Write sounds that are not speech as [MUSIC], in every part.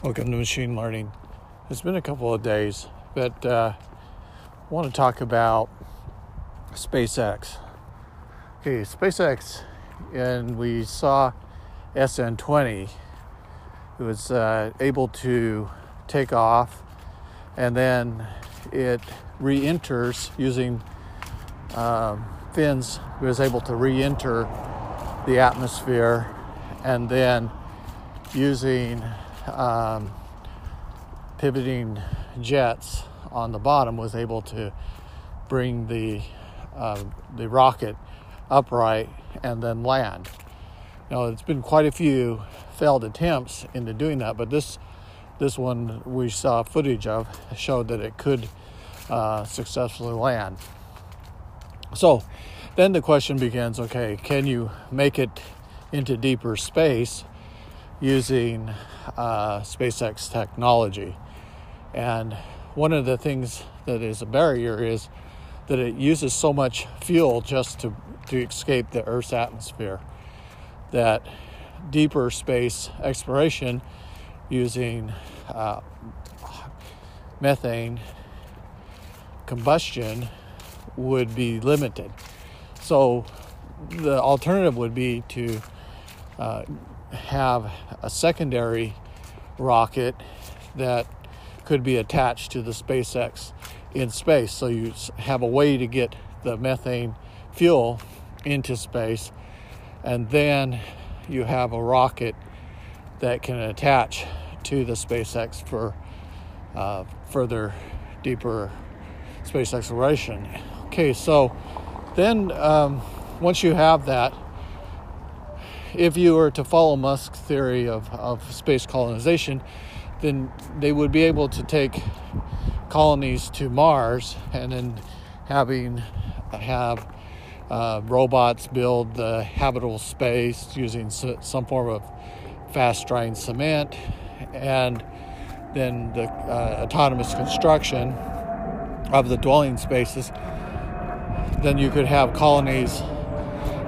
Welcome to Machine Learning. It's been a couple of days, but uh, I want to talk about SpaceX. Okay, SpaceX, and we saw SN20. It was uh, able to take off, and then it re-enters using um, fins. It was able to re-enter the atmosphere, and then using um, pivoting jets on the bottom was able to bring the uh, the rocket upright and then land. Now it's been quite a few failed attempts into doing that, but this this one we saw footage of showed that it could uh, successfully land. So then the question begins: Okay, can you make it into deeper space using uh, SpaceX technology. And one of the things that is a barrier is that it uses so much fuel just to, to escape the Earth's atmosphere that deeper space exploration using uh, methane combustion would be limited. So the alternative would be to uh, have a secondary rocket that could be attached to the SpaceX in space. So you have a way to get the methane fuel into space, and then you have a rocket that can attach to the SpaceX for uh, further, deeper space exploration. Okay, so then um, once you have that, if you were to follow Musk's theory of, of space colonization, then they would be able to take colonies to Mars and then having have uh, robots build the habitable space using some form of fast drying cement and then the uh, autonomous construction of the dwelling spaces then you could have colonies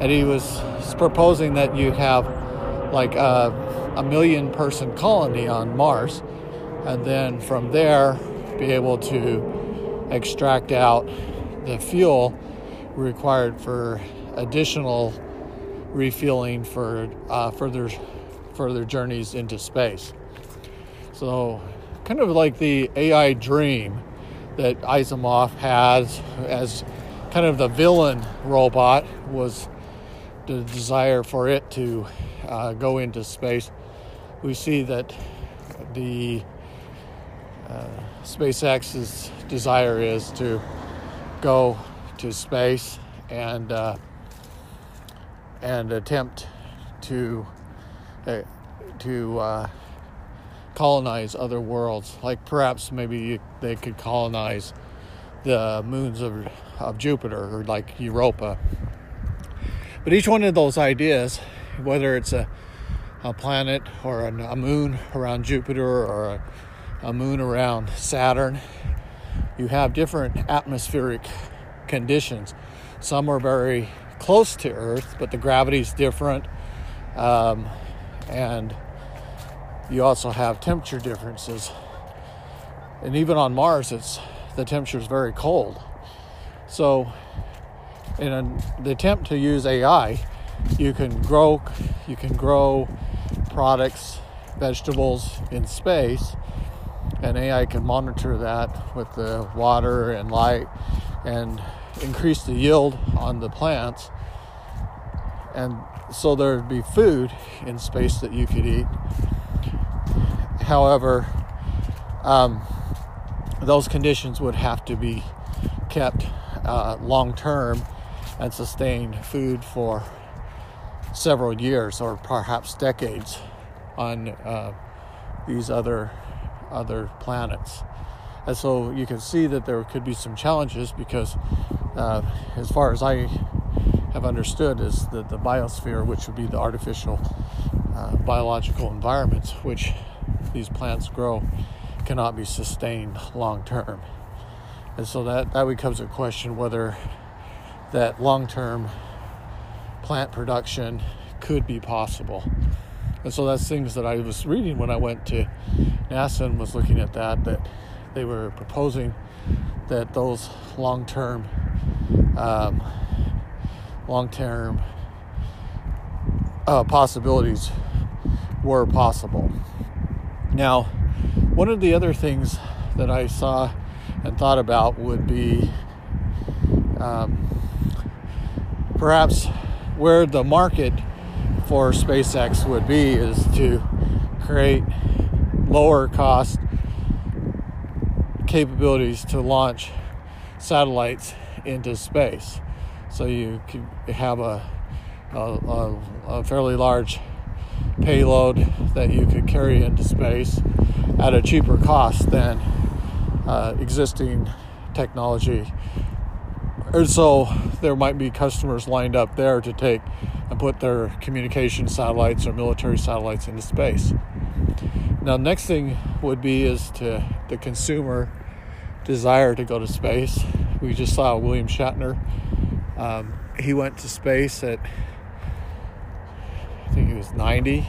and he was proposing that you have like a, a million person colony on Mars, and then from there be able to extract out the fuel required for additional refueling for uh, further further journeys into space. So, kind of like the AI dream that Asimov has as kind of the villain robot was the desire for it to uh, go into space, we see that the uh, SpaceX's desire is to go to space and uh, and attempt to uh, to uh, colonize other worlds. Like perhaps maybe they could colonize the moons of of Jupiter or like Europa but each one of those ideas, whether it's a, a planet or a, moon around Jupiter or a, a moon around Saturn, you have different atmospheric conditions. Some are very close to Earth, but the gravity is different. Um, and you also have temperature differences. And even on Mars, it's the temperature is very cold. So in the attempt to use AI, you can grow you can grow products, vegetables in space, and AI can monitor that with the water and light and increase the yield on the plants. And so there'd be food in space that you could eat. However, um, those conditions would have to be kept uh, long term and sustain food for several years or perhaps decades on uh, these other other planets. And so you can see that there could be some challenges because, uh, as far as I have understood, is that the biosphere, which would be the artificial uh, biological environments which these plants grow, cannot be sustained long term. And so that, that becomes a question whether that long term plant production could be possible. And so that's things that I was reading when I went to NASA and was looking at that, that they were proposing that those long term, um, long term uh, possibilities were possible. Now, one of the other things that I saw and thought about would be um, perhaps where the market for SpaceX would be is to create lower cost capabilities to launch satellites into space. So you could have a, a, a, fairly large payload that you could carry into space at a cheaper cost than uh, existing technology. And so there might be customers lined up there to take and put their communication satellites or military satellites into space. Now, next thing would be is to the consumer desire to go to space. We just saw William Shatner. Um, he went to space at I think he was 90,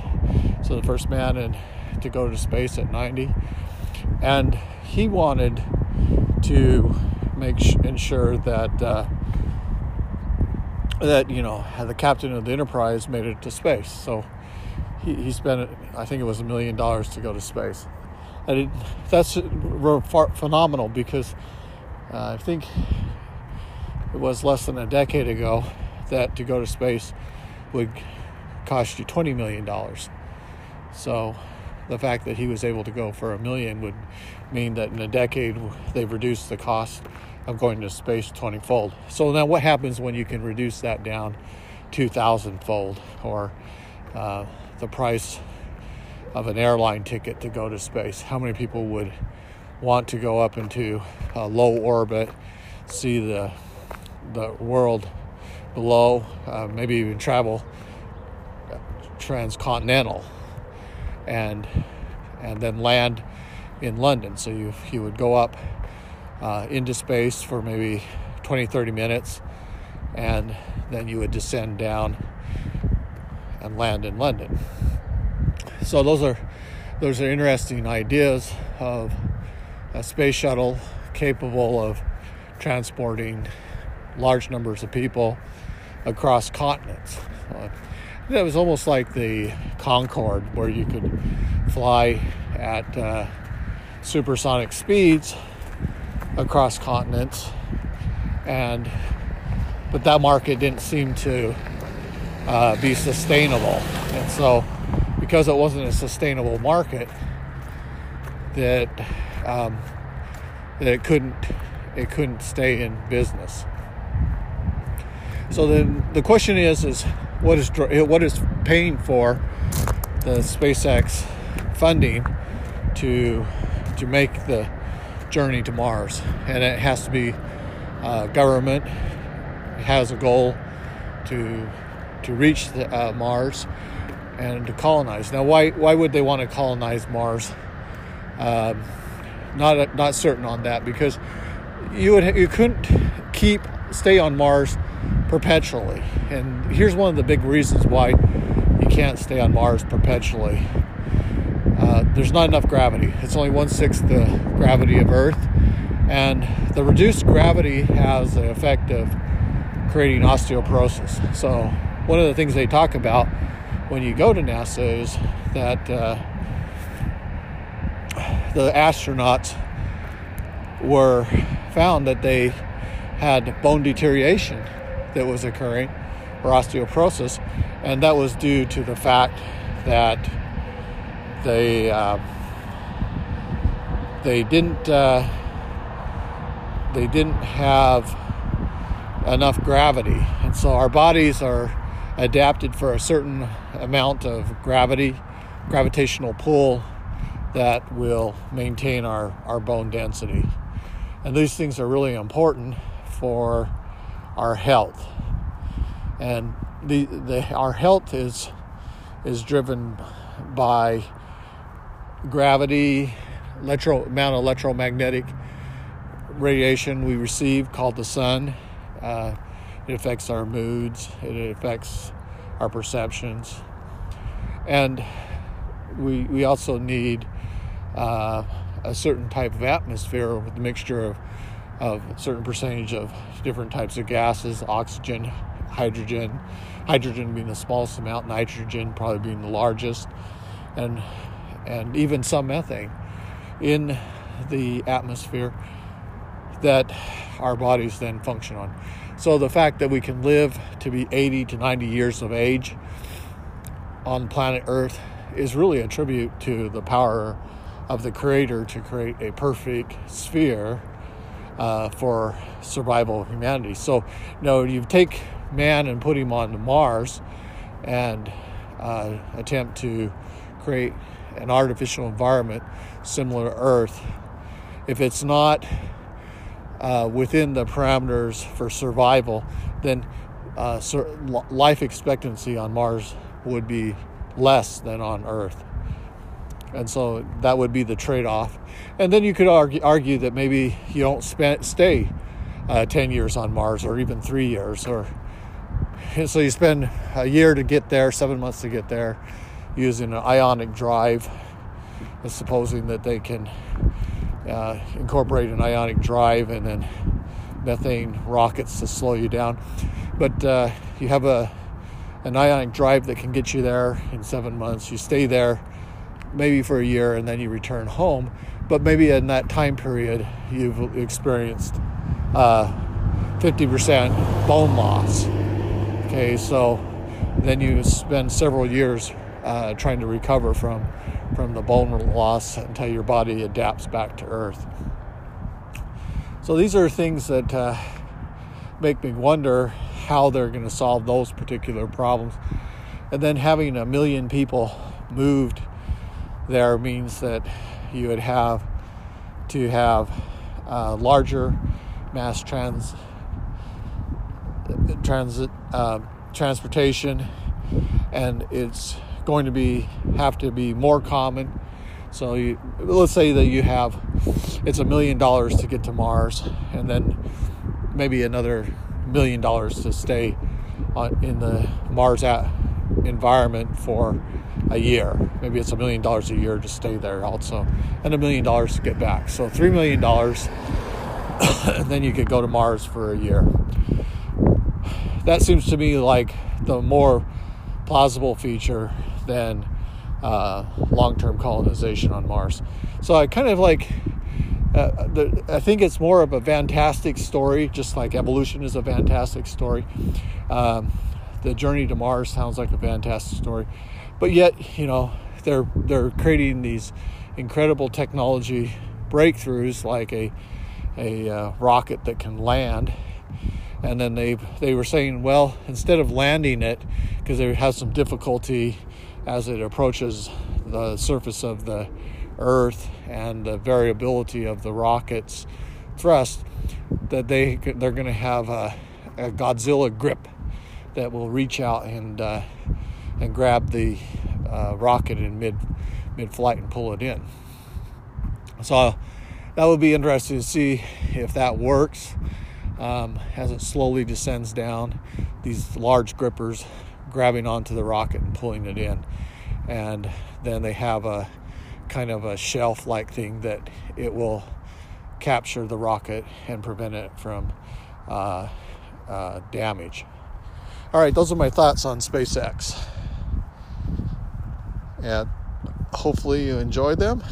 so the first man in, to go to space at 90, and he wanted to make sh- ensure that uh, that you know the captain of the Enterprise made it to space. So he, he spent I think it was a million dollars to go to space, and it, that's phenomenal because uh, I think it was less than a decade ago that to go to space would cost you twenty million dollars. So the fact that he was able to go for a million would mean that in a decade they've reduced the cost of going to space 20 fold. So now what happens when you can reduce that down 2,000 fold or uh, the price of an airline ticket to go to space? How many people would want to go up into a low orbit, see the the world below, uh, maybe even travel transcontinental, and and then land in London. So you you would go up uh, into space for maybe 20, 30 minutes, and then you would descend down and land in London. So those are those are interesting ideas of a space shuttle capable of transporting large numbers of people across continents. Uh, it was almost like the Concorde, where you could fly at uh, supersonic speeds across continents, and but that market didn't seem to uh, be sustainable, and so because it wasn't a sustainable market, that um, that it couldn't it couldn't stay in business. So then the question is is what is what is paying for the SpaceX funding to to make the journey to Mars, and it has to be uh, government has a goal to to reach the, uh, Mars and to colonize. Now, why why would they want to colonize Mars? Um, not not certain on that because you would you couldn't keep stay on Mars perpetually, and here's one of the big reasons why you can't stay on Mars perpetually. Uh, there's not enough gravity. It's only one sixth the gravity of Earth, and the reduced gravity has the effect of creating osteoporosis. So, one of the things they talk about when you go to NASA is that uh, the astronauts were found that they had bone deterioration that was occurring or osteoporosis, and that was due to the fact that they uh, they didn't uh, they didn't have enough gravity, and so our bodies are adapted for a certain amount of gravity, gravitational pull that will maintain our, our bone density. And these things are really important for our health. And the, the our health is is driven by gravity, electro amount of electromagnetic radiation we receive called the sun. Uh, it affects our moods. It affects our perceptions. and we we also need uh, a certain type of atmosphere with a mixture of of a certain percentage of different types of gases, oxygen, hydrogen, hydrogen being the smallest amount, nitrogen probably being the largest, and and even some methane in the atmosphere that our bodies then function on. So the fact that we can live to be 80 to 90 years of age on planet Earth is really a tribute to the power of the Creator to create a perfect sphere uh, for survival of humanity. So, you know, you take man and put him on Mars and uh, attempt to create an artificial environment similar to Earth. If it's not uh, within the parameters for survival, then uh, life expectancy on Mars would be less than on Earth. And so that would be the trade off. And then you could argue, argue that maybe you don't spend, stay uh, 10 years on Mars or even three years. or So you spend a year to get there, seven months to get there, using an ionic drive, and supposing that they can uh, incorporate an ionic drive and then methane rockets to slow you down. But uh, you have a an ionic drive that can get you there in seven months. You stay there maybe for a year and then you return home. But maybe in that time period, you've experienced uh, 50% bone loss. Okay, so then you spend several years uh, trying to recover from from the bone loss until your body adapts back to Earth. So these are things that uh, make me wonder how they're going to solve those particular problems. And then having a million people moved there means that you would have to have uh, larger mass trans transit uh, transportation, and it's going to be have to be more common. So you, let's say that you have it's a million dollars to get to Mars, and then maybe another million dollars to stay on, in the Mars at, environment for a year. Maybe it's a million dollars a year to stay there also, and a million dollars to get back. So three million dollars, and [COUGHS] then you could go to Mars for a year. That seems to me like the more plausible feature than uh, long-term colonization on Mars. So I kind of like. Uh, the, I think it's more of a fantastic story, just like evolution is a fantastic story. Um, the journey to Mars sounds like a fantastic story, but yet you know they're they're creating these incredible technology breakthroughs like a a uh, rocket that can land and then they they were saying well instead of landing it because they has some difficulty as it approaches the surface of the earth and the variability of the rocket's thrust that they they're going to have a, a Godzilla grip that will reach out and uh, and grab the uh, rocket in mid mid flight and pull it in. So that would be interesting to see if that works um, as it slowly descends down. These large grippers grabbing onto the rocket and pulling it in, and then they have a kind of a shelf-like thing that it will capture the rocket and prevent it from uh, uh, damage. All right, those are my thoughts on SpaceX. And hopefully you enjoyed them.